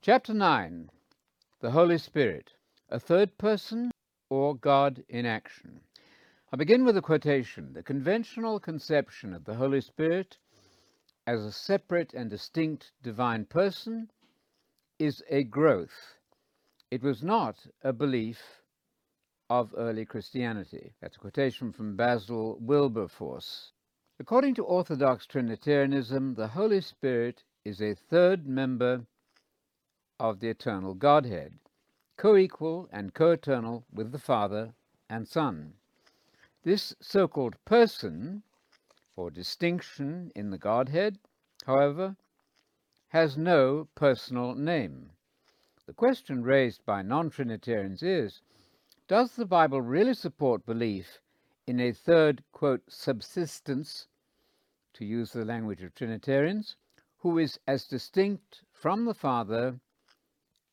Chapter 9 The Holy Spirit, a third person or God in action. I begin with a quotation. The conventional conception of the Holy Spirit as a separate and distinct divine person is a growth. It was not a belief of early Christianity. That's a quotation from Basil Wilberforce. According to Orthodox Trinitarianism, the Holy Spirit is a third member of the eternal Godhead, co-equal and co-eternal with the Father and Son. This so-called person, or distinction in the Godhead, however, has no personal name. The question raised by non-Trinitarians is, does the Bible really support belief in a third, quote, subsistence, to use the language of Trinitarians, who is as distinct from the Father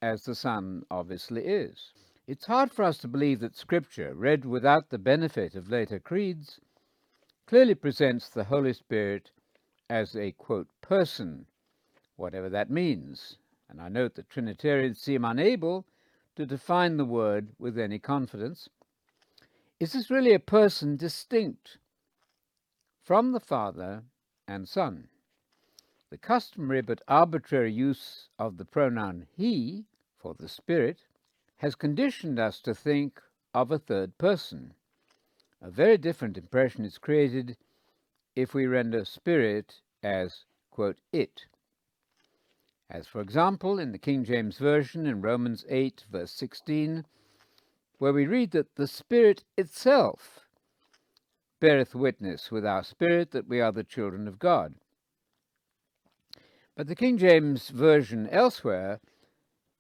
as the Son obviously is. It's hard for us to believe that Scripture, read without the benefit of later creeds, clearly presents the Holy Spirit as a, quote, person, whatever that means. And I note that Trinitarians seem unable to define the word with any confidence. Is this really a person distinct from the Father and Son? The customary but arbitrary use of the pronoun he for the Spirit has conditioned us to think of a third person. A very different impression is created if we render Spirit as, quote, it. As, for example, in the King James Version in Romans 8, verse 16, where we read that the Spirit itself beareth witness with our spirit that we are the children of God. But the King James Version elsewhere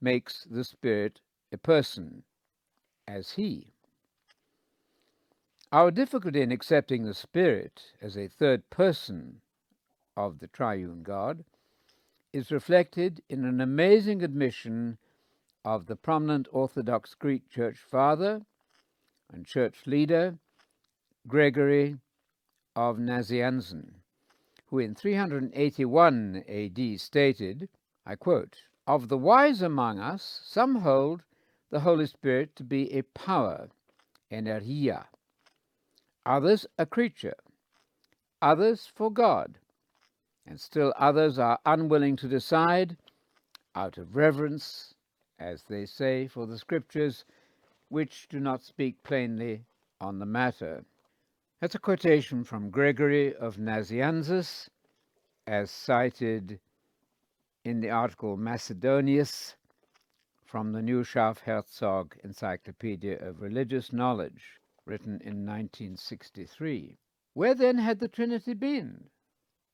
makes the Spirit a person, as He. Our difficulty in accepting the Spirit as a third person of the triune God is reflected in an amazing admission of the prominent Orthodox Greek Church Father and church leader Gregory of Nazianzen, who in 381 AD stated, I quote, of the wise among us, some hold the Holy Spirit to be a power, energia, others a creature, others for God, and still others are unwilling to decide out of reverence, as they say, for the Scriptures, which do not speak plainly on the matter. That's a quotation from Gregory of Nazianzus, as cited in the article Macedonius from the New Schaff-Herzog Encyclopedia of Religious Knowledge, written in 1963. Where then had the Trinity been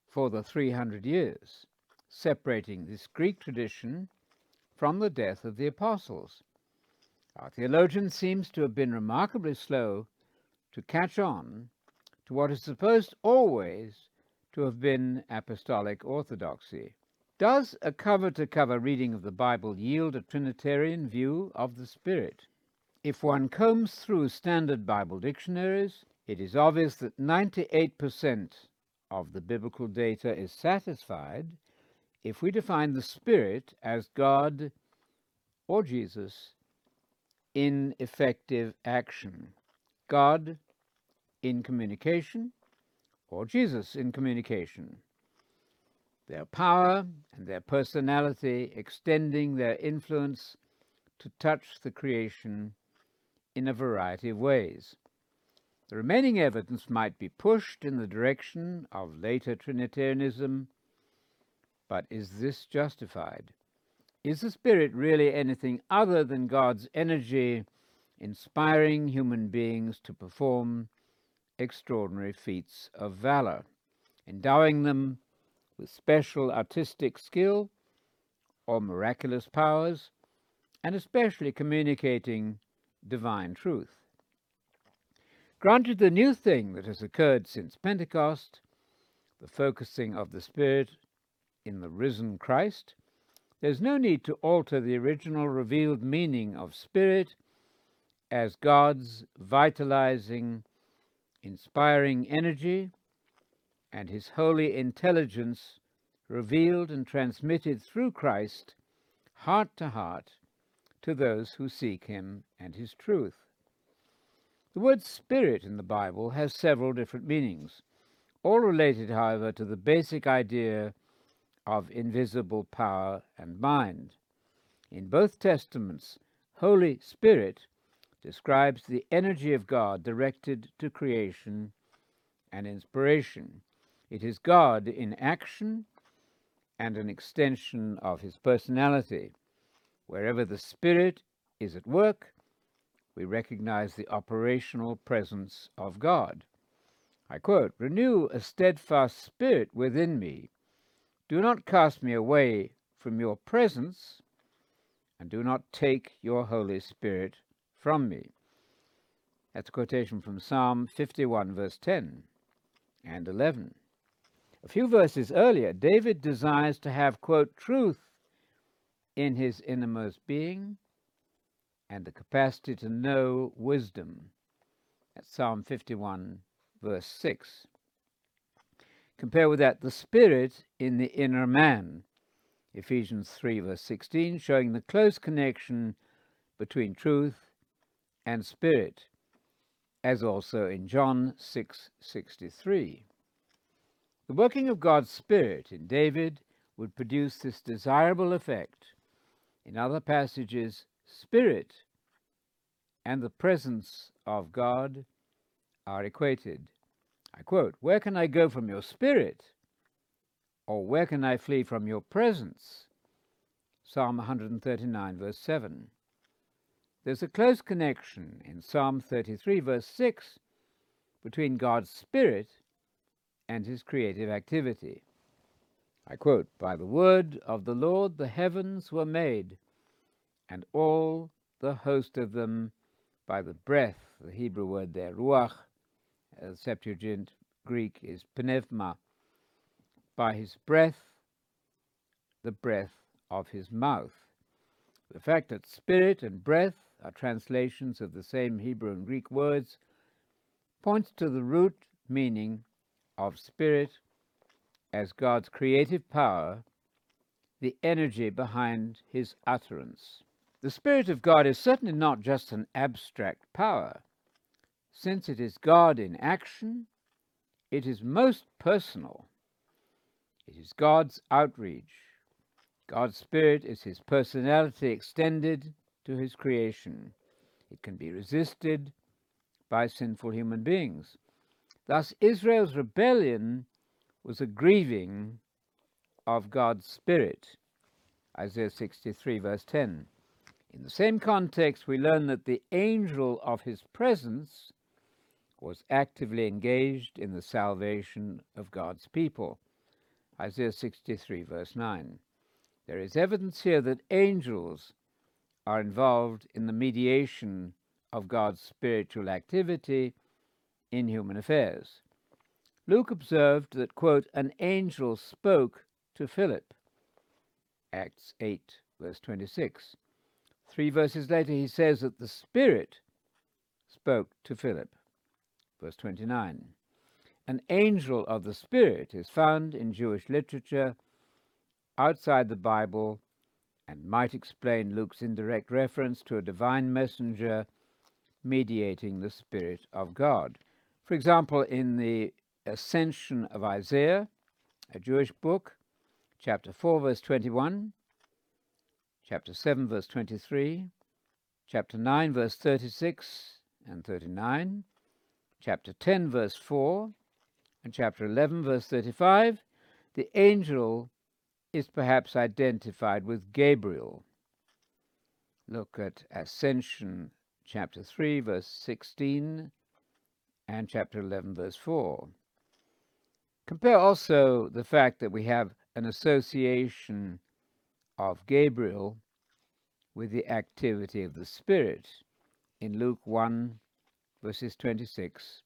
for the 300 years, separating this Greek tradition from the death of the apostles? Our theologian seems to have been remarkably slow to catch on to what is supposed always to have been apostolic orthodoxy. Does a cover-to-cover reading of the Bible yield a Trinitarian view of the Spirit? If one combs through standard Bible dictionaries, it is obvious that 98% of the biblical data is satisfied if we define the Spirit as God or Jesus in effective action. God in communication or Jesus in communication their power and their personality extending their influence to touch the creation in a variety of ways. The remaining evidence might be pushed in the direction of later Trinitarianism, but is this justified? Is the Spirit really anything other than God's energy inspiring human beings to perform extraordinary feats of valor, endowing them with special artistic skill or miraculous powers, and especially communicating divine truth. Granted, the new thing that has occurred since Pentecost, the focusing of the Spirit in the risen Christ, there's no need to alter the original revealed meaning of Spirit as God's vitalizing, inspiring energy and his holy intelligence revealed and transmitted through Christ, heart to heart to those who seek him and his truth. The word spirit in the Bible has several different meanings, all related, however, to the basic idea of invisible power and mind. In both Testaments, Holy Spirit describes the energy of God directed to creation and inspiration. It is God in action and an extension of his personality. Wherever the Spirit is at work, we recognize the operational presence of God. I quote, Renew a steadfast spirit within me. Do not cast me away from your presence, and do not take your Holy Spirit from me. That's a quotation from Psalm 51, verse 10 and 11. A few verses earlier, David desires to have, quote, truth in his innermost being and the capacity to know wisdom. That's Psalm 51, verse 6. Compare with that the Spirit in the inner man, Ephesians 3, verse 16, showing the close connection between truth and spirit, as also in John 6:63. The working of God's Spirit in David would produce this desirable effect. In other passages, spirit and the presence of God are equated. I quote, Where can I go from your spirit? Or where can I flee from your presence? Psalm 139, verse 7. There's a close connection in Psalm 33, verse 6, between God's Spirit and his creative activity. I quote, By the word of the Lord the heavens were made, and all the host of them by the breath, the Hebrew word there, ruach, uh, Septuagint Greek is pneuma, by his breath, the breath of his mouth. The fact that spirit and breath are translations of the same Hebrew and Greek words, points to the root meaning of spirit as God's creative power, the energy behind his utterance. The Spirit of God is certainly not just an abstract power. Since it is God in action, it is most personal. It is God's outreach. God's Spirit is his personality extended to his creation. It can be resisted by sinful human beings. Thus, Israel's rebellion was a grieving of God's Spirit. Isaiah 63, verse 10. In the same context, we learn that the angel of his presence was actively engaged in the salvation of God's people. Isaiah 63, verse 9. There is evidence here that angels are involved in the mediation of God's spiritual activity in human affairs. Luke observed that, quote, an angel spoke to Philip. Acts 8, verse 26. Three verses later, he says that the Spirit spoke to Philip. Verse 29. An angel of the Spirit is found in Jewish literature outside the Bible and might explain Luke's indirect reference to a divine messenger mediating the Spirit of God. For example, in the Ascension of Isaiah, a Jewish book, chapter 4, verse 21, chapter 7, verse 23, chapter 9, verse 36 and 39, chapter 10, verse 4, and chapter 11, verse 35, the angel is perhaps identified with Gabriel. Look at Ascension chapter 3, verse 16, and chapter 11, verse 4. Compare also the fact that we have an association of Gabriel with the activity of the Spirit in Luke 1, verses 26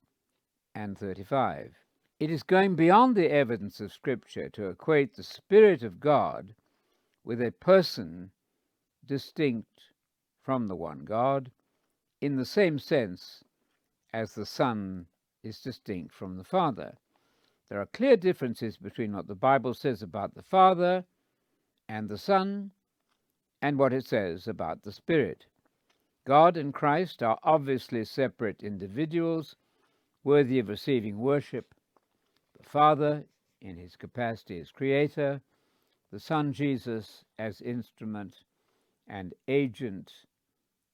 and 35. It is going beyond the evidence of Scripture to equate the Spirit of God with a person distinct from the one God in the same sense as the Son is distinct from the Father. There are clear differences between what the Bible says about the Father and the Son and what it says about the Spirit. God and Christ are obviously separate individuals worthy of receiving worship. The Father, in his capacity as creator, the Son Jesus as instrument and agent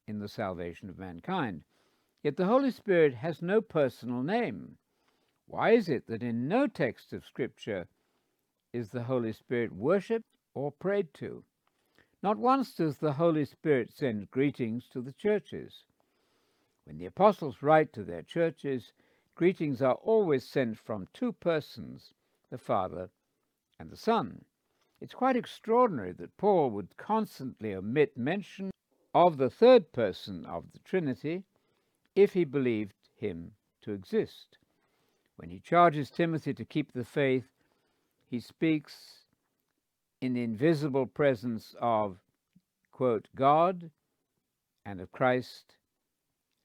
in the salvation of mankind. Yet the Holy Spirit has no personal name. Why is it that in no text of Scripture is the Holy Spirit worshipped or prayed to? Not once does the Holy Spirit send greetings to the churches. When the apostles write to their churches, greetings are always sent from two persons, the Father and the Son. It's quite extraordinary that Paul would constantly omit mention of the third person of the Trinity if he believed him to exist. When he charges Timothy to keep the faith, he speaks in the invisible presence of, quote, God and of Christ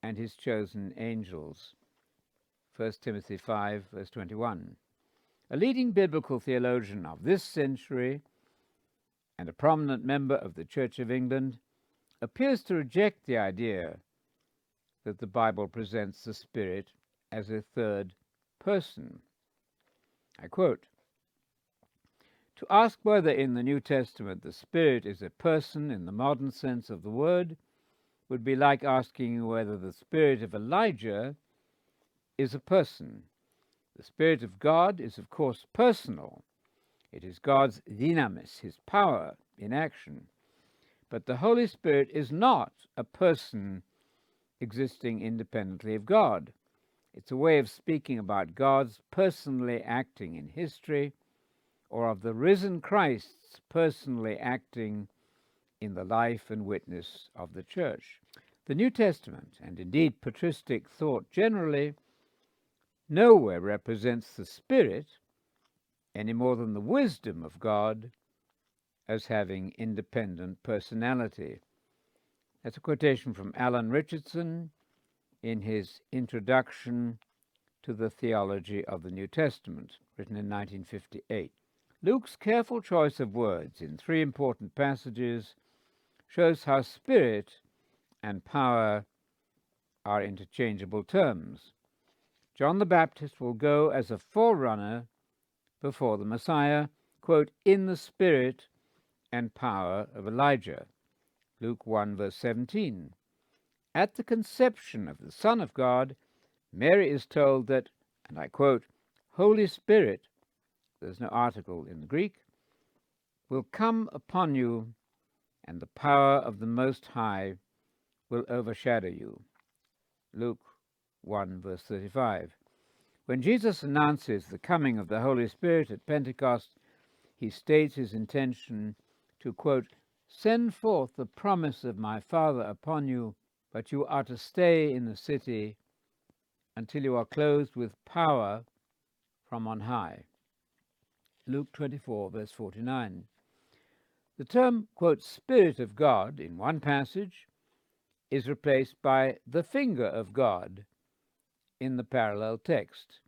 and his chosen angels. 1 Timothy 5, verse 21. A leading biblical theologian of this century and a prominent member of the Church of England appears to reject the idea that the Bible presents the Spirit as a third person. I quote To ask whether in the New Testament the Spirit is a person in the modern sense of the word would be like asking whether the Spirit of Elijah is a person. The Spirit of God is, of course, personal. It is God's dynamis, his power in action. But the Holy Spirit is not a person existing independently of God. It's a way of speaking about God's personally acting in history or of the risen Christ's personally acting in the life and witness of the church. The New Testament, and indeed patristic thought generally, nowhere represents the Spirit any more than the wisdom of God as having independent personality. That's a quotation from Alan Richardson in his Introduction to the Theology of the New Testament, written in 1958. Luke's careful choice of words in three important passages shows how spirit and power are interchangeable terms. John the Baptist will go as a forerunner before the Messiah, quote, in the spirit and power of Elijah. Luke 1, verse 17. At the conception of the Son of God, Mary is told that, and I quote, Holy Spirit, there's no article in the Greek, will come upon you, and the power of the Most High will overshadow you. Luke 1, verse 35. When Jesus announces the coming of the Holy Spirit at Pentecost, he states his intention to, quote, Send forth the promise of my Father upon you, but you are to stay in the city until you are clothed with power from on high. Luke 24, verse 49. The term, quote, Spirit of God in one passage is replaced by the finger of God in the parallel text,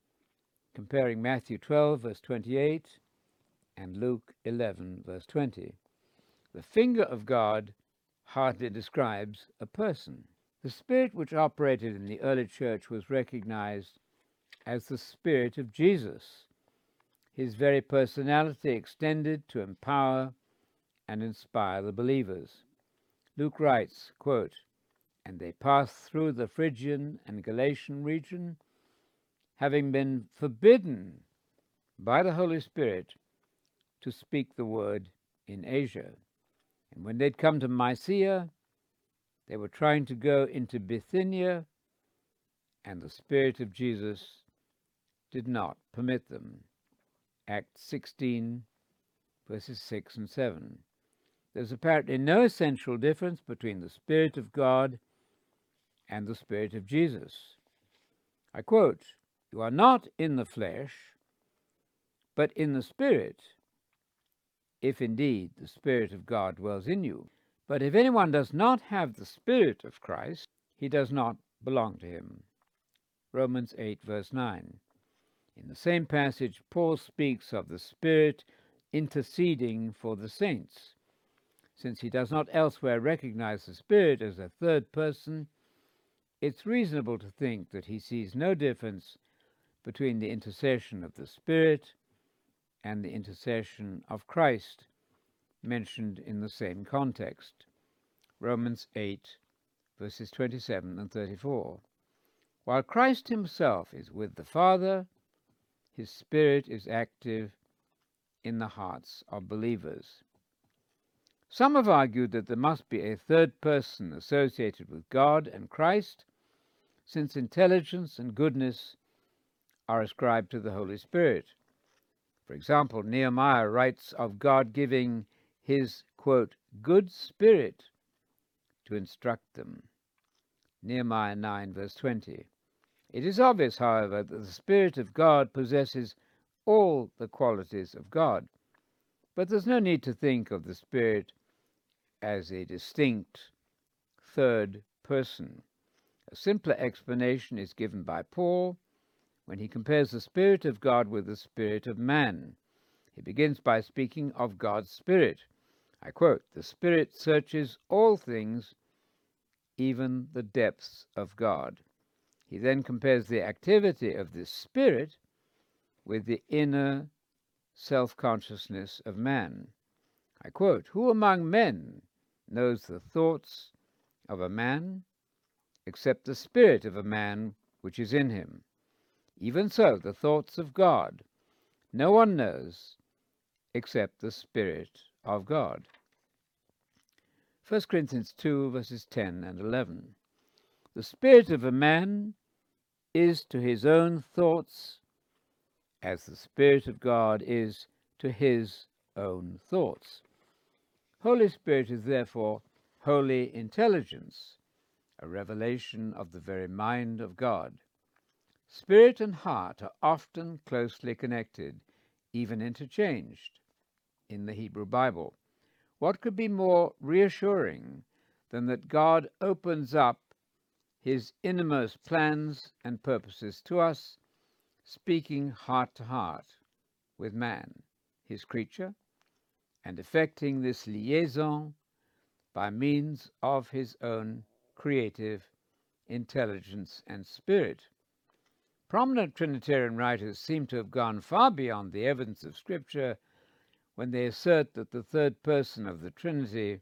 comparing Matthew 12, verse 28, and Luke 11, verse 20. The finger of God hardly describes a person. The spirit which operated in the early church was recognized as the Spirit of Jesus, his very personality extended to empower and inspire the believers. Luke writes, quote, and they passed through the Phrygian and Galatian region, having been forbidden by the Holy Spirit to speak the word in Asia. And when they'd come to Mysia, they were trying to go into Bithynia, and the Spirit of Jesus did not permit them. Acts 16, verses 6 and 7. There's apparently no essential difference between the Spirit of God and the Spirit of Jesus. I quote, You are not in the flesh, but in the Spirit, if indeed the Spirit of God dwells in you. But if anyone does not have the Spirit of Christ, he does not belong to him. Romans 8, verse 9. In the same passage, Paul speaks of the Spirit interceding for the saints. since he does not elsewhere recognize the Spirit as a third person, it's reasonable to think that he sees no difference between the intercession of the Spirit and the intercession of Christ mentioned in the same context. Romans 8, verses 27 and 34. While Christ himself is with the Father, his Spirit is active in the hearts of believers. Some have argued that there must be a third person associated with God and Christ, since intelligence and goodness are ascribed to the Holy Spirit. For example, Nehemiah writes of God giving his, quote, good spirit to instruct them. Nehemiah 9, verse 20. It is obvious, however, that the Spirit of God possesses all the qualities of God, but there's no need to think of the Spirit as a distinct third person. A simpler explanation is given by Paul when he compares the Spirit of God with the Spirit of man. He begins by speaking of God's Spirit. I quote, The Spirit searches all things, even the depths of God. He then compares the activity of this spirit with the inner self consciousness of man. I quote Who among men knows the thoughts of a man except the spirit of a man which is in him? Even so, the thoughts of God no one knows except the Spirit of God. 1 Corinthians 2, verses 10 and 11. The spirit of a man is to his own thoughts as the Spirit of God is to his own thoughts. Holy Spirit is therefore holy intelligence, a revelation of the very mind of God. Spirit and heart are often closely connected, even interchanged, in the Hebrew Bible. What could be more reassuring than that God opens up his innermost plans and purposes to us, speaking heart to heart with man, his creature, and effecting this liaison by means of his own creative intelligence and spirit. Prominent Trinitarian writers seem to have gone far beyond the evidence of Scripture when they assert that the third person of the Trinity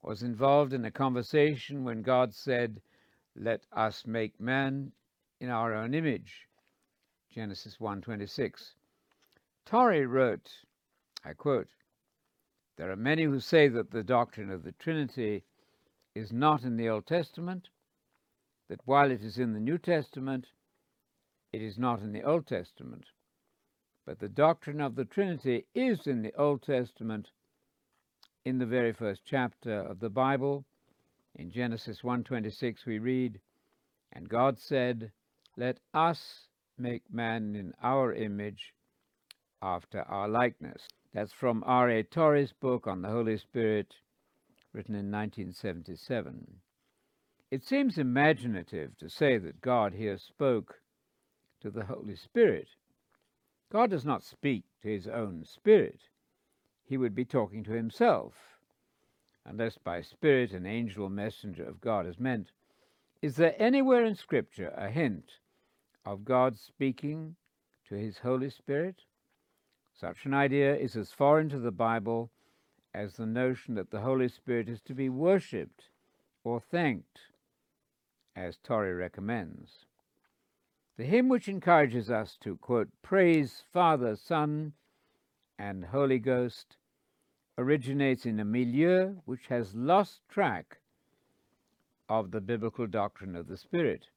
was involved in a conversation when God said, let us make man in our own image. Genesis 1:26. Torrey wrote, I quote, There are many who say that the doctrine of the Trinity is not in the Old Testament, that while it is in the New Testament, it is not in the Old Testament. But the doctrine of the Trinity is in the Old Testament in the very first chapter of the Bible in Genesis 1:26 we read, "And God said, Let us make man in our image, after our likeness." That's from R.A. Torrey's book on the Holy Spirit, written in 1977. It seems imaginative to say that God here spoke to the Holy Spirit. God does not speak to his own spirit. He would be talking to himself unless by spirit an angel messenger of God is meant, is there anywhere in Scripture a hint of God speaking to his Holy Spirit? Such an idea is as foreign to the Bible as the notion that the Holy Spirit is to be worshipped or thanked, as Torrey recommends. The hymn which encourages us to, quote, praise Father, Son, and Holy Ghost originates in a milieu which has lost track of the biblical doctrine of the Spirit.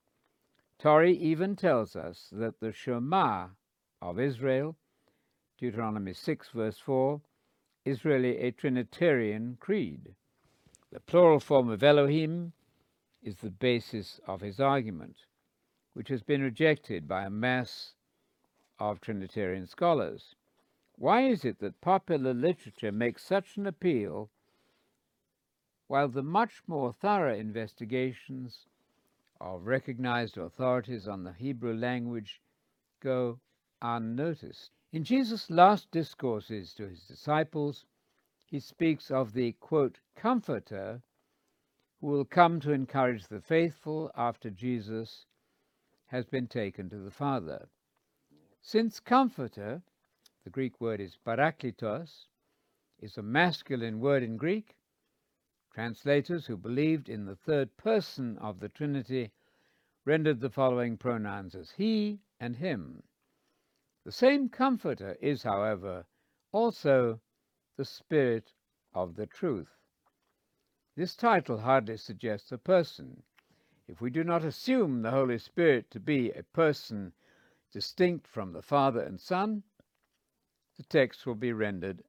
Torrey even tells us that the Shema of Israel, Deuteronomy 6, verse 4, is really a Trinitarian creed. The plural form of Elohim is the basis of his argument, which has been rejected by a mass of Trinitarian scholars. Why is it that popular literature makes such an appeal while the much more thorough investigations of recognized authorities on the Hebrew language go unnoticed? In Jesus' last discourses to his disciples, he speaks of the, quote, Comforter who will come to encourage the faithful after Jesus has been taken to the Father. Since Comforter, the Greek word is parakletos, is a masculine word in Greek, translators who believed in the third person of the Trinity rendered the following pronouns as he and him. The same Comforter is, however, also the Spirit of the truth. This title hardly suggests a person. If we do not assume the Holy Spirit to be a person distinct from the Father and Son, the text will be rendered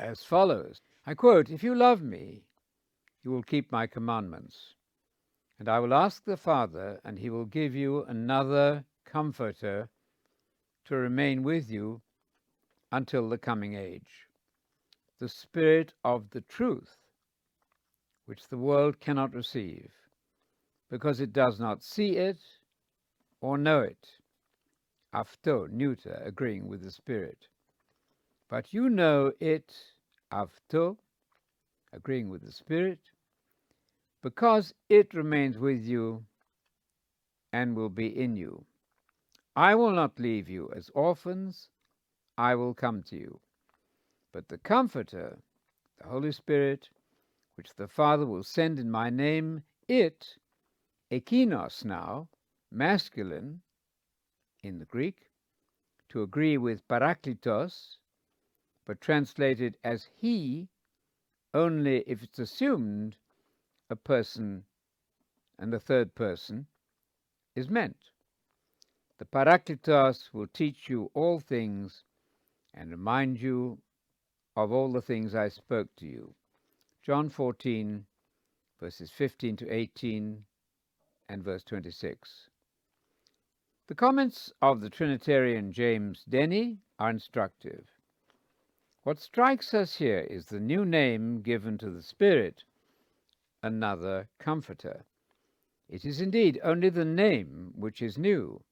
as follows. I quote, If you love me, you will keep my commandments. And I will ask the Father, and he will give you another comforter to remain with you until the coming age the Spirit of the truth, which the world cannot receive, because it does not see it or know it. Afto, neuter, agreeing with the Spirit. But you know it, afto, agreeing with the Spirit, because it remains with you and will be in you. I will not leave you as orphans, I will come to you. But the Comforter, the Holy Spirit, which the Father will send in my name, it, ekinos now, masculine in the Greek, to agree with parakletos, but translated as he only if it's assumed a person and a third person is meant. The parakletos will teach you all things and remind you of all the things I spoke to you. John 14, verses 15 to 18 and verse 26. The comments of the Trinitarian James Denney are instructive. What strikes us here is the new name given to the Spirit, another Comforter. It is indeed only the name which is new.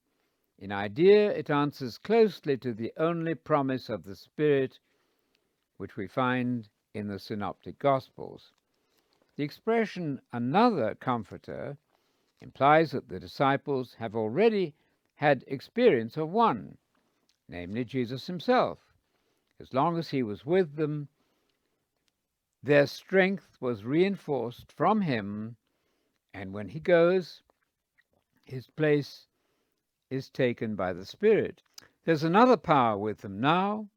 In idea, it answers closely to the only promise of the Spirit which we find in the Synoptic Gospels. The expression another comforter implies that the disciples have already had experience of one, namely Jesus himself. As long as he was with them, their strength was reinforced from him, and when he goes, his place is taken by the Spirit. There's another power with them now,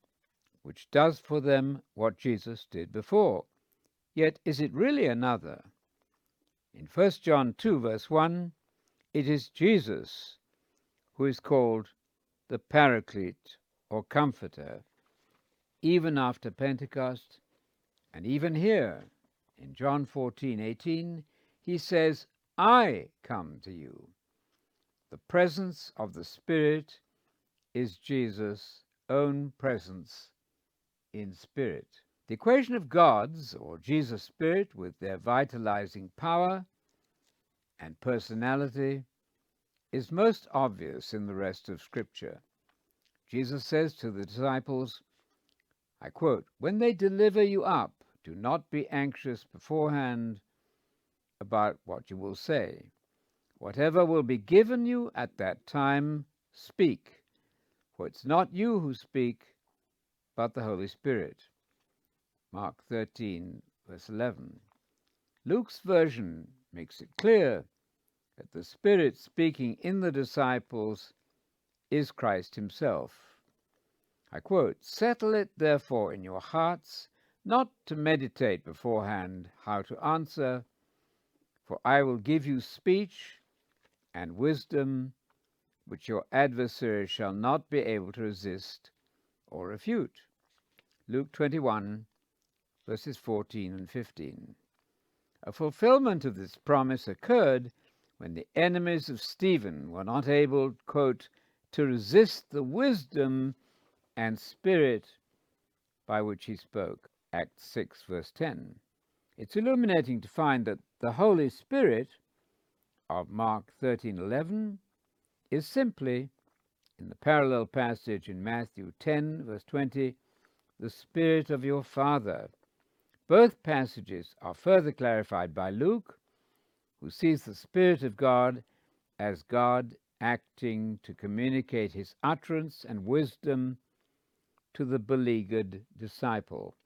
which does for them what Jesus did before. Yet is it really another? In 1 John 2, verse 1, it is Jesus who is called the Paraclete or Comforter, even after Pentecost, and even here in John 14, 18, he says, I come to you. The presence of the Spirit is Jesus' own presence in spirit. The equation of God's or Jesus' spirit with their vitalizing power and personality is most obvious in the rest of Scripture. Jesus says to the disciples, I quote, When they deliver you up, do not be anxious beforehand about what you will say. Whatever will be given you at that time, speak, for it's not you who speak, but the Holy Spirit. Mark 13, verse 11. Luke's version makes it clear that the Spirit speaking in the disciples is Christ Himself. I quote, Settle it therefore in your hearts, not to meditate beforehand how to answer, for I will give you speech and wisdom which your adversary shall not be able to resist or refute. Luke 21, verses 14 and 15. A fulfillment of this promise occurred when the enemies of Stephen were not able, quote, to resist the wisdom and spirit by which he spoke. Acts 6, verse 10. It's illuminating to find that the Holy Spirit of Mark 13:11 is simply, in the parallel passage in Matthew 10, verse 20, the Spirit of your Father, Both passages are further clarified by Luke, who sees the Spirit of God as God acting to communicate his utterance and wisdom to the beleaguered disciple.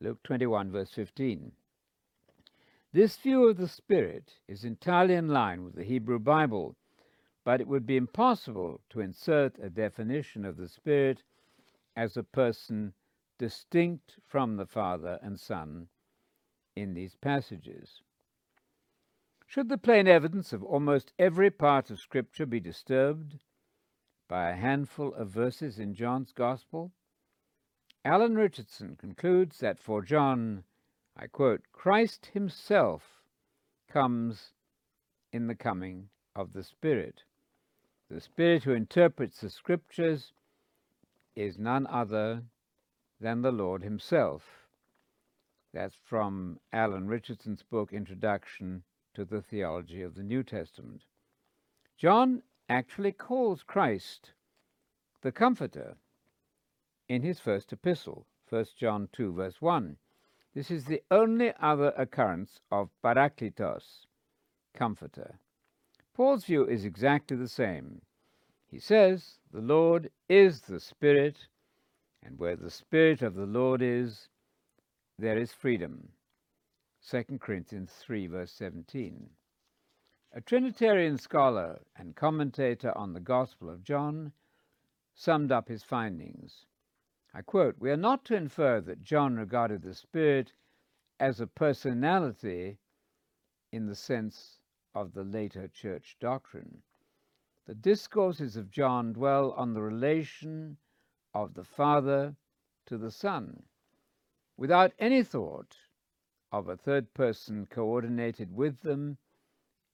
Luke 21, verse 15. This view of the Spirit is entirely in line with the Hebrew Bible, but it would be impossible to insert a definition of the Spirit as a person distinct from the Father and Son in these passages. Should the plain evidence of almost every part of Scripture be disturbed by a handful of verses in John's Gospel? Alan Richardson concludes that for John, I quote, Christ himself comes in the coming of the Spirit. The Spirit who interprets the Scriptures is none other than the Lord himself. That's from Alan Richardson's book, Introduction to the theology of the New Testament. John actually calls Christ the Comforter in his first epistle, 1 John 2, verse 1. This is the only other occurrence of Parakletos, Comforter. Paul's view is exactly the same. He says, The Lord is the Spirit, and where the Spirit of the Lord is, there is freedom. 2 Corinthians 3, verse 17. A Trinitarian scholar and commentator on the Gospel of John summed up his findings. I quote We are not to infer that John regarded the Spirit as a personality in the sense of the later church doctrine. The discourses of John dwell on the relation of the Father to the Son, without any thought of a third person coordinated with them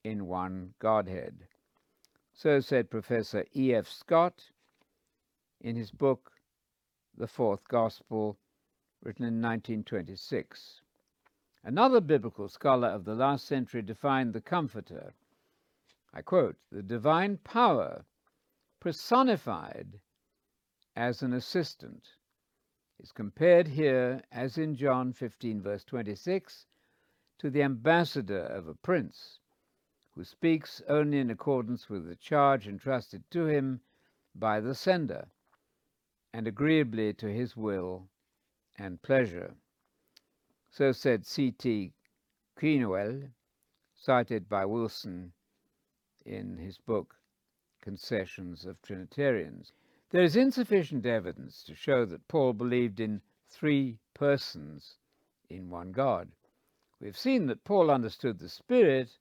in one Godhead. So said Professor E. F. Scott in his book, The Fourth Gospel, written in 1926. Another biblical scholar of the last century defined the Comforter. I quote, the divine power personified as an assistant is compared here, as in John 15, verse 26, to the ambassador of a prince who speaks only in accordance with the charge entrusted to him by the sender and agreeably to his will and pleasure. So said C.T. Kuinoel, cited by Wilson in his book Concessions of Trinitarians. There is insufficient evidence to show that Paul believed in three persons in one God. We have seen that Paul understood the Spirit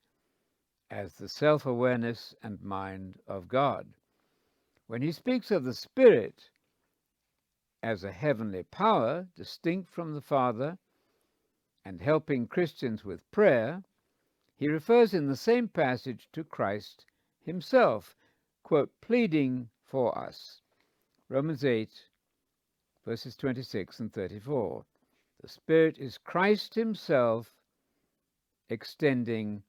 as the self awareness and mind of God. When he speaks of the Spirit as a heavenly power distinct from the Father and helping Christians with prayer, he refers in the same passage to Christ himself, quote, pleading for us. Romans 8, verses 26 and 34. The Spirit is Christ Himself extending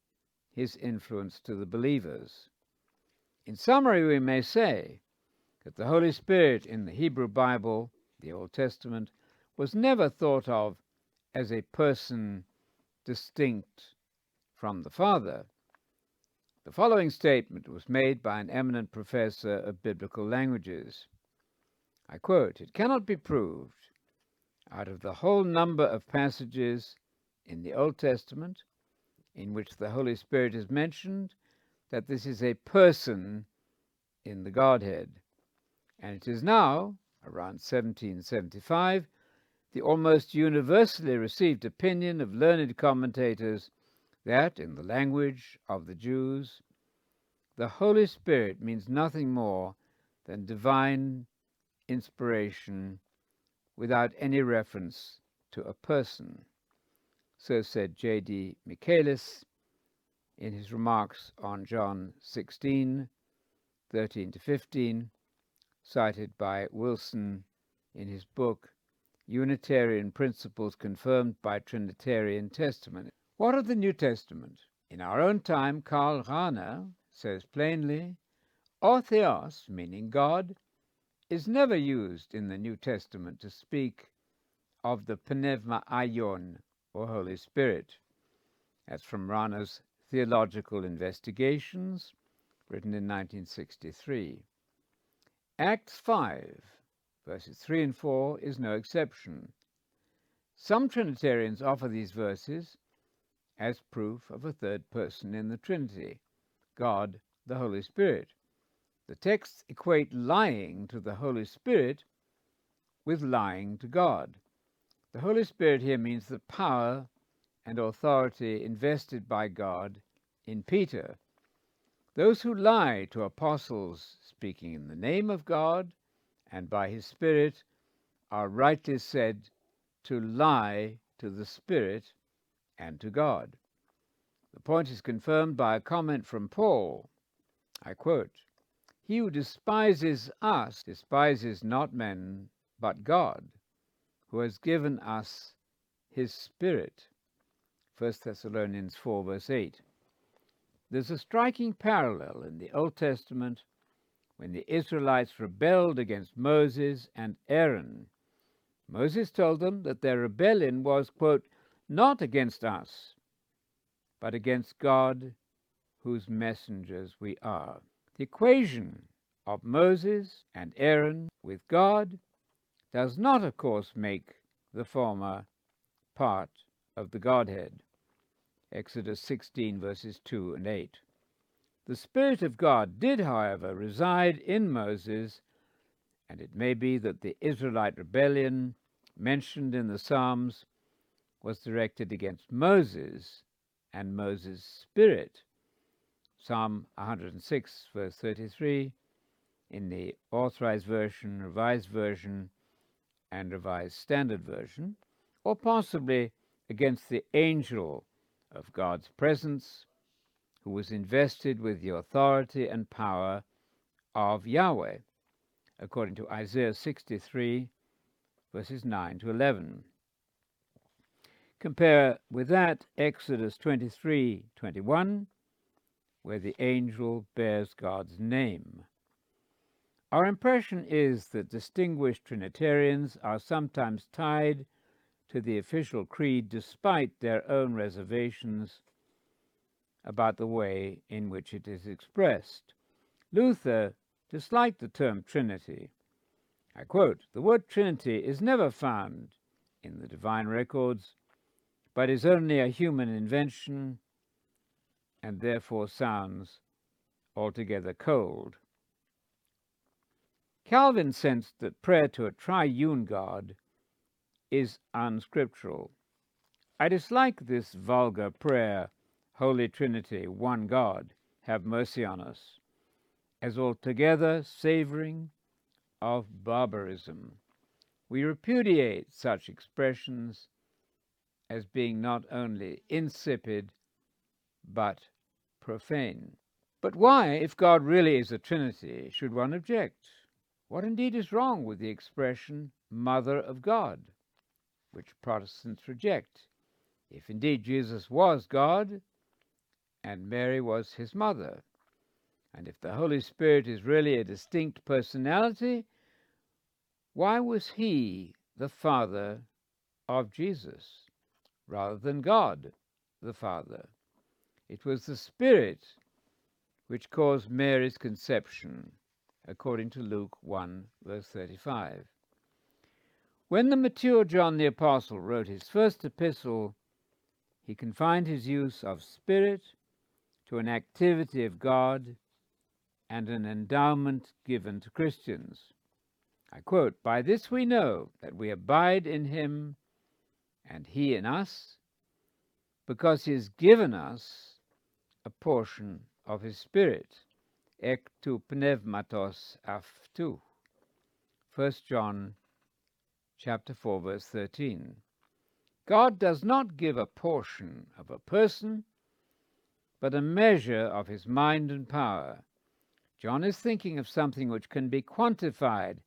His influence to the believers. In summary, we may say that the Holy Spirit in the Hebrew Bible, the Old Testament, was never thought of as a person distinct from the Father. The following statement was made by an eminent professor of biblical languages. I quote, It cannot be proved out of the whole number of passages in the Old Testament in which the Holy Spirit is mentioned that this is a person in the Godhead. And it is now, around 1775, the almost universally received opinion of learned commentators that, in the language of the Jews, the Holy Spirit means nothing more than divine inspiration without any reference to a person. So said J.D. Michaelis in his remarks on John 16, 13 to 15, cited by Wilson in his book Unitarian Principles Confirmed by Trinitarian Testimony. What of the New Testament? In our own time, Karl Rahner says plainly, O Theos, meaning God, is never used in the New Testament to speak of the pneuma hagion or Holy Spirit. That's from Rahner's Theological Investigations, written in 1963. Acts 5, verses 3 and 4, is no exception. Some Trinitarians offer these verses as proof of a third person in the Trinity, God the Holy Spirit. The texts equate lying to the Holy Spirit with lying to God. The Holy Spirit here means the power and authority invested by God in Peter. Those who lie to apostles speaking in the name of God and by his Spirit are rightly said to lie to the Spirit and to God. The point is confirmed by a comment from Paul. I quote, He who despises us despises not men, but God, who has given us his Spirit. 1 Thessalonians 4, verse 8. There's a striking parallel in the Old Testament when the Israelites rebelled against Moses and Aaron. Moses told them that their rebellion was, quote, not against us, but against God, whose messengers we are. The equation of Moses and Aaron with God does not, of course, make the former part of the Godhead. Exodus 16, verses 2 and 8. The Spirit of God did, however, reside in Moses, and it may be that the Israelite rebellion mentioned in the Psalms was directed against Moses and Moses' spirit. Psalm 106, verse 33, in the Authorized Version, Revised Version, and Revised Standard Version, or possibly against the angel of God's presence who was invested with the authority and power of Yahweh, according to Isaiah 63, verses 9 to 11. Compare with that Exodus 23 21, where the angel bears God's name. Our impression is that distinguished Trinitarians are sometimes tied to the official creed despite their own reservations about the way in which it is expressed. Luther disliked the term Trinity. I quote, The word Trinity is never found in the divine records, but is only a human invention and therefore sounds altogether cold. Calvin sensed that prayer to a triune God is unscriptural. I dislike this vulgar prayer, Holy Trinity, one God, have mercy on us, as altogether savoring of barbarism. We repudiate such expressions as being not only insipid but profane. But why, if God really is a Trinity, should one object? What indeed is wrong with the expression Mother of God, which Protestants reject? If indeed Jesus was God and Mary was his mother, and if the Holy Spirit is really a distinct personality, why was he the Father of Jesus rather than God the Father? It was the Spirit which caused Mary's conception according to Luke 1, verse 35. When the mature John the Apostle wrote his first epistle, he confined his use of spirit to an activity of God and an endowment given to Christians. I quote, By this we know that we abide in him and he in us, because he has given us a portion of his spirit ek tu pneumatos aftu. 1 John chapter 4 verse 13. God does not give a portion of a person, but a measure of his mind and power. John is thinking of something which can be quantified,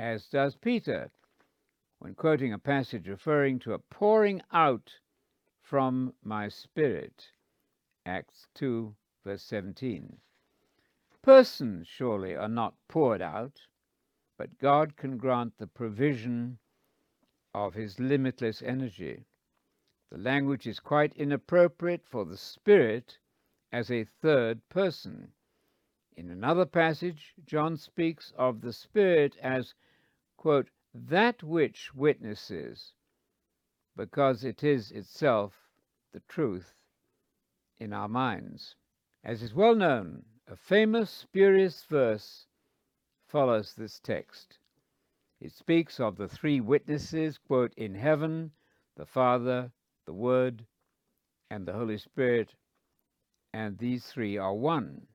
as does Peter, when quoting a passage referring to a pouring out from my spirit. Acts 2, verse 17. Persons surely are not poured out, but God can grant the provision of his limitless energy. The language is quite inappropriate for the Spirit as a third person. In another passage, John speaks of the Spirit as, quote, that which witnesses, because it is itself the truth in our minds. As is well known, a famous spurious verse follows this text. It speaks of the three witnesses, quote, in heaven, the Father, the Word, and the Holy Spirit, and these three are one.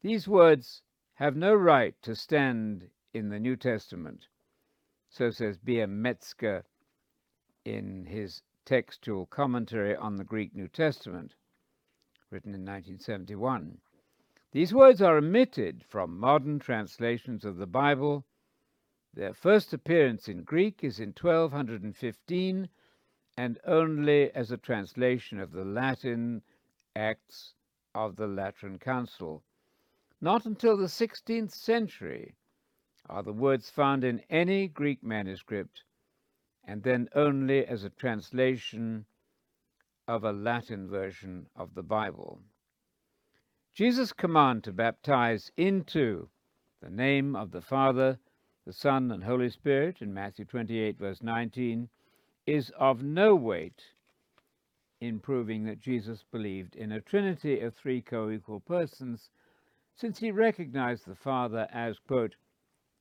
These words have no right to stand in the New Testament. So says B. M. Metzger in his textual commentary on the Greek New Testament, written in 1971. These words are omitted from modern translations of the Bible. Their first appearance in Greek is in 1215 and only as a translation of the Latin Acts of the Lateran Council. Not until the 16th century are the words found in any Greek manuscript, and then only as a translation of a Latin version of the Bible. Jesus' command to baptize into the name of the Father, the Son, and Holy Spirit in Matthew 28, verse 19, is of no weight in proving that Jesus believed in a trinity of three co equal persons, since he recognized the Father as, quote,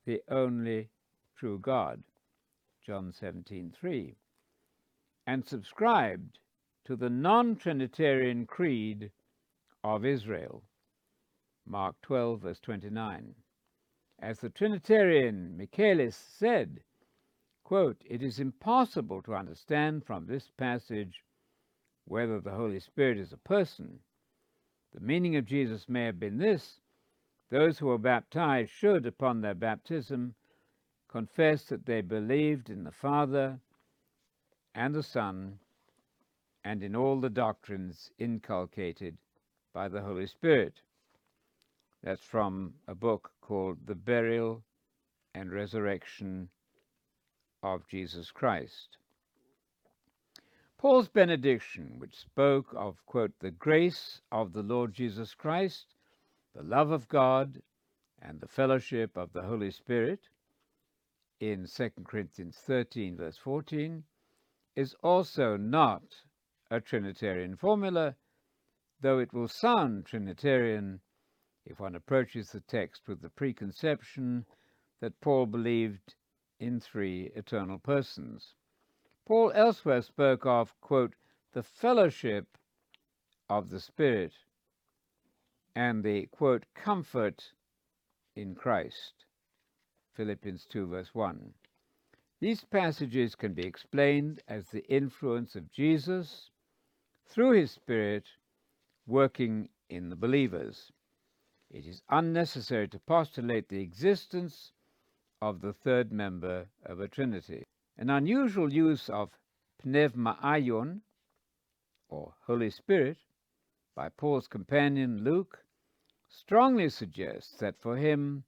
the only true God, John 17:3, and subscribed to the non-Trinitarian creed of Israel, Mark 12 verse 29. As the Trinitarian Michaelis said, quote, it is impossible to understand from this passage whether the Holy Spirit is a person. The meaning of Jesus may have been this those who were baptized should, upon their baptism, confess that they believed in the Father and the Son and in all the doctrines inculcated by the Holy Spirit. That's from a book called The Burial and Resurrection of Jesus Christ. Paul's benediction, which spoke of, quote, the grace of the Lord Jesus Christ the love of God and the fellowship of the Holy Spirit in 2 Corinthians 13, verse 14, is also not a Trinitarian formula, though it will sound Trinitarian if one approaches the text with the preconception that Paul believed in three eternal persons. Paul elsewhere spoke of, quote, the fellowship of the Spirit and the quote, comfort in Christ. Philippians 2, verse 1. These passages can be explained as the influence of Jesus through his Spirit working in the believers. It is unnecessary to postulate the existence of the third member of a Trinity. An unusual use of pneuma hagion, or Holy Spirit, by Paul's companion Luke strongly suggests that for him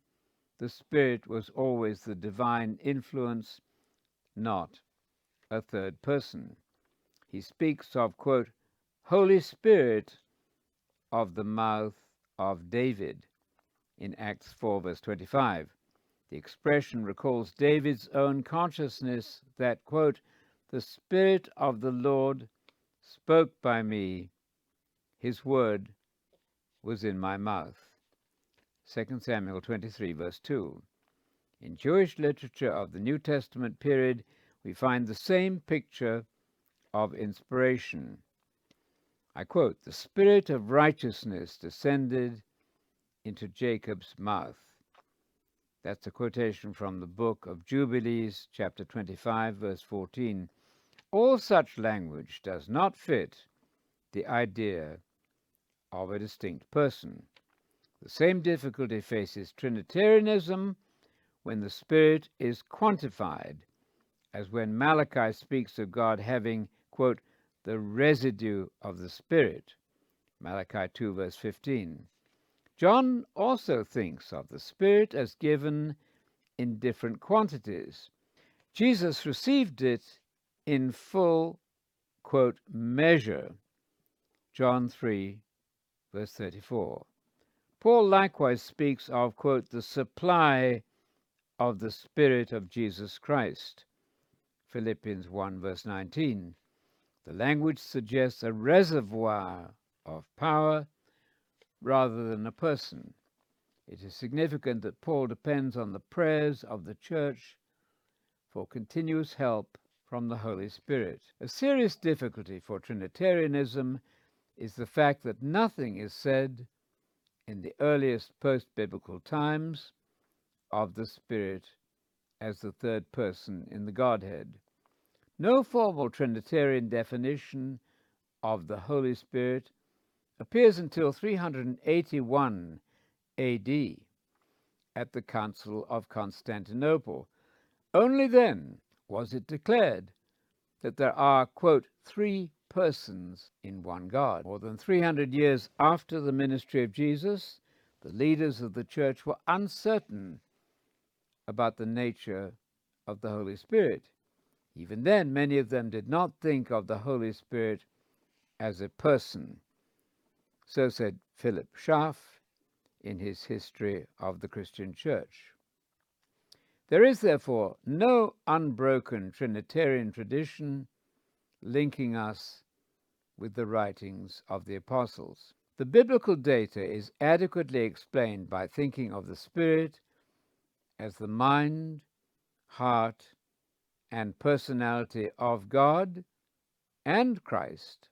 the Spirit was always the divine influence, not a third person. He speaks of, quote, Holy Spirit of the mouth of David in Acts 4, verse 25. The expression recalls David's own consciousness that, quote, the Spirit of the Lord spoke by me, his word was in my mouth. 2 Samuel 23, verse 2. In Jewish literature of the New Testament period, we find the same picture of inspiration. I quote, The Spirit of righteousness descended into Jacob's mouth. That's a quotation from the book of Jubilees, chapter 25, verse 14. All such language does not fit the idea of a distinct person. The same difficulty faces Trinitarianism when the Spirit is quantified, as when Malachi speaks of God having, quote, the residue of the Spirit, Malachi 2, verse 15. John also thinks of the Spirit as given in different quantities. Jesus received it in full quote, measure. John 3, verse 34. Paul likewise speaks of, quote, the supply of the Spirit of Jesus Christ. Philippians 1, verse 19. The language suggests a reservoir of power rather than a person. It is significant that Paul depends on the prayers of the church for continuous help from the Holy Spirit. A serious difficulty for Trinitarianism is the fact that nothing is said in the earliest post biblical times of the Spirit as the third person in the Godhead. No formal Trinitarian definition of the Holy Spirit appears until 381 AD at the Council of Constantinople. Only then was it declared that there are, quote, three persons in one God. More than 300 years after the ministry of Jesus, the leaders of the church were uncertain about the nature of the Holy Spirit. Even then, many of them did not think of the Holy Spirit as a person. So said Philip Schaff in his History of the Christian Church. There is, therefore, no unbroken Trinitarian tradition linking us with the writings of the apostles. The biblical data is adequately explained by thinking of the Spirit as the mind, heart, and personality of God and Christ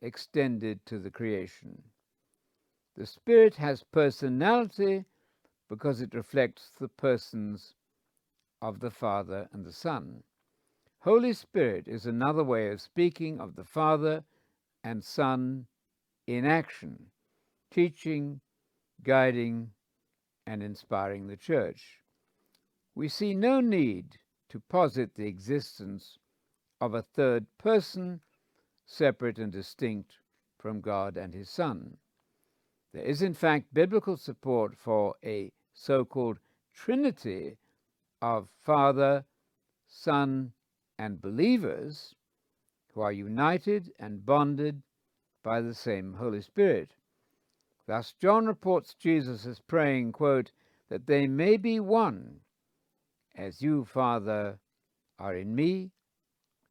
extended to the creation. The Spirit has personality because it reflects the persons of the Father and the Son. Holy Spirit is another way of speaking of the Father and Son in action, teaching, guiding, and inspiring the Church. We see no need to posit the existence of a third person separate and distinct from God and His Son. There is, in fact, biblical support for a so called Trinity of Father, Son, and believers who are united and bonded by the same Holy Spirit. Thus, John reports Jesus as praying, quote, that they may be one, as you, Father, are in me,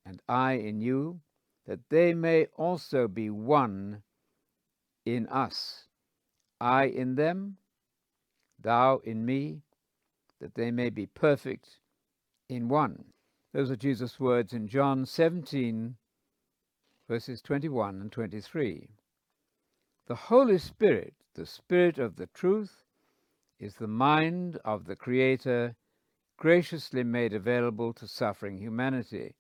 and I in you, that they may also be one in us, I in them, thou in me, that they may be perfect in one. Those are Jesus' words in John 17, verses 21 and 23. The Holy Spirit, the Spirit of the truth, is the mind of the Creator graciously made available to suffering humanity.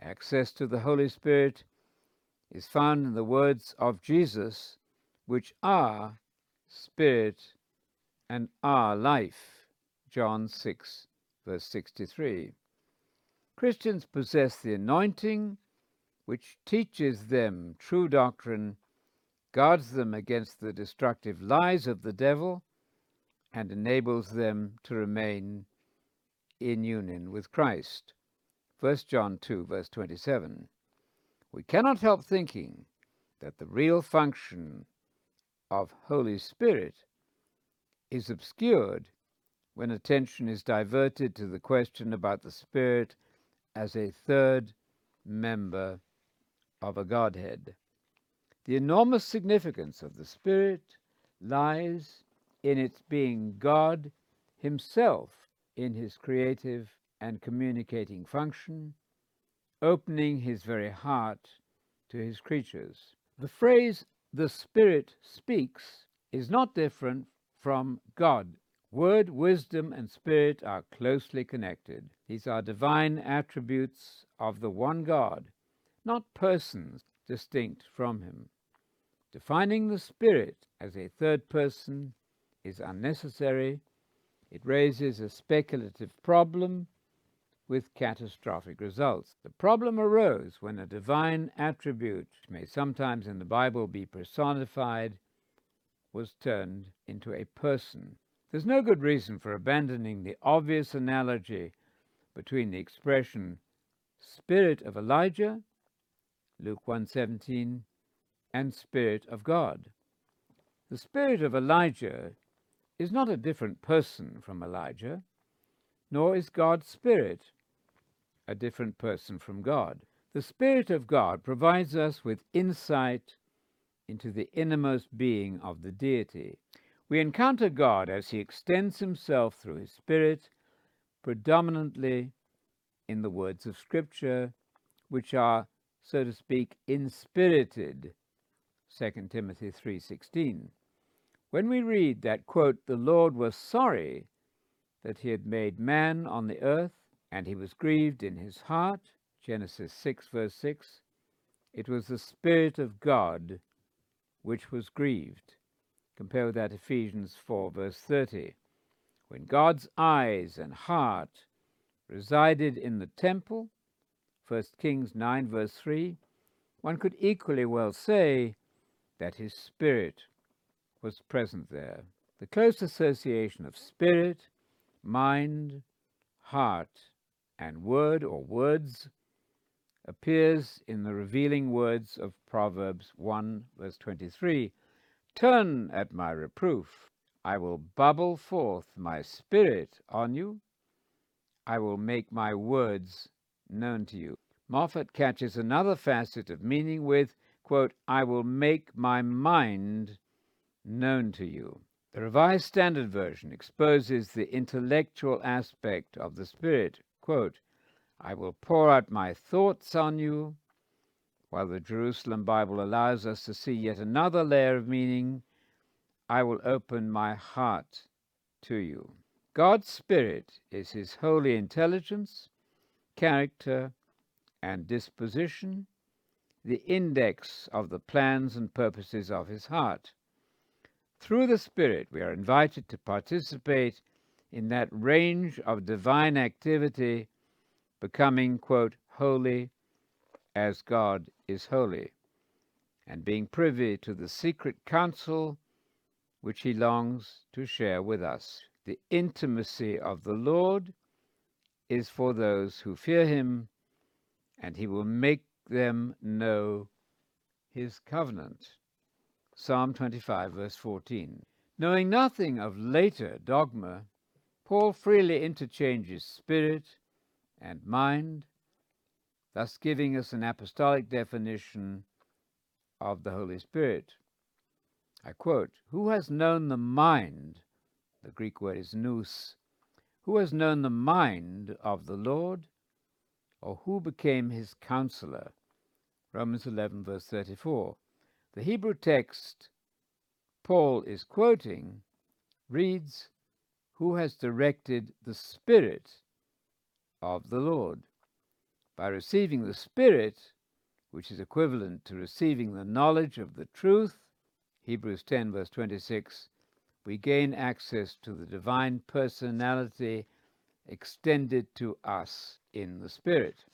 Access to the Holy Spirit is found in the words of Jesus, which are Spirit and are life. John 6, verse 63. Christians possess the anointing which teaches them true doctrine, guards them against the destructive lies of the devil, and enables them to remain in union with Christ. 1 John 2, verse 27. We cannot help thinking that the real function of Holy Spirit is obscured when attention is diverted to the question about the Spirit as a third member of a Godhead. The enormous significance of the Spirit lies in its being God Himself in His creative and communicating function, opening His very heart to His creatures. The phrase, the Spirit speaks, is not different from God Word, wisdom, and spirit are closely connected. These are divine attributes of the one God, not persons distinct from Him. Defining the Spirit as a third person is unnecessary. It raises a speculative problem with catastrophic results. The problem arose when a divine attribute, which may sometimes in the Bible be personified, was turned into a person. There's no good reason for abandoning the obvious analogy between the expression spirit of Elijah Luke 1:17, and Spirit of God. The spirit of Elijah is not a different person from Elijah, nor is God's spirit a different person from God. The Spirit of God provides us with insight into the innermost being of the deity. We encounter God as he extends himself through his Spirit, predominantly in the words of Scripture, which are, so to speak, inspirited. 2 Timothy 3:16. When we read that quote, the Lord was sorry that he had made man on the earth, and he was grieved in his heart, Genesis 6 verse 6, it was the Spirit of God which was grieved. Compare with that Ephesians 4 verse 30. When God's eyes and heart resided in the temple, 1 Kings 9 verse 3, one could equally well say that his spirit was present there. The close association of spirit, mind, heart, and word or words appears in the revealing words of Proverbs 1 verse 23 Turn at my reproof, I will bubble forth my spirit on you, I will make my words known to you. Moffatt catches another facet of meaning with, quote, I will make my mind known to you. The Revised Standard Version exposes the intellectual aspect of the Spirit. Quote, I will pour out my thoughts on you, while the Jerusalem Bible allows us to see yet another layer of meaning. I will open my heart to you. God's Spirit is his holy intelligence, character, and disposition, the index of the plans and purposes of his heart. Through the Spirit, we are invited to participate in that range of divine activity becoming, quote, holy as God is holy, and being privy to the secret counsel which he longs to share with us. The intimacy of the Lord is for those who fear him, and he will make them know his covenant. Psalm 25, verse 14. Knowing nothing of later dogma, Paul freely interchanges spirit and mind, thus giving us an apostolic definition of the Holy Spirit. I quote, Who has known the mind? The Greek word is nous. Who has known the mind of the Lord? Or who became his counselor? Romans 11, verse 34. The Hebrew text Paul is quoting reads, Who has directed the Spirit of the Lord. By receiving the Spirit, which is equivalent to receiving the knowledge of the truth, Hebrews 10, verse 26, we gain access to the divine personality extended to us in the Spirit.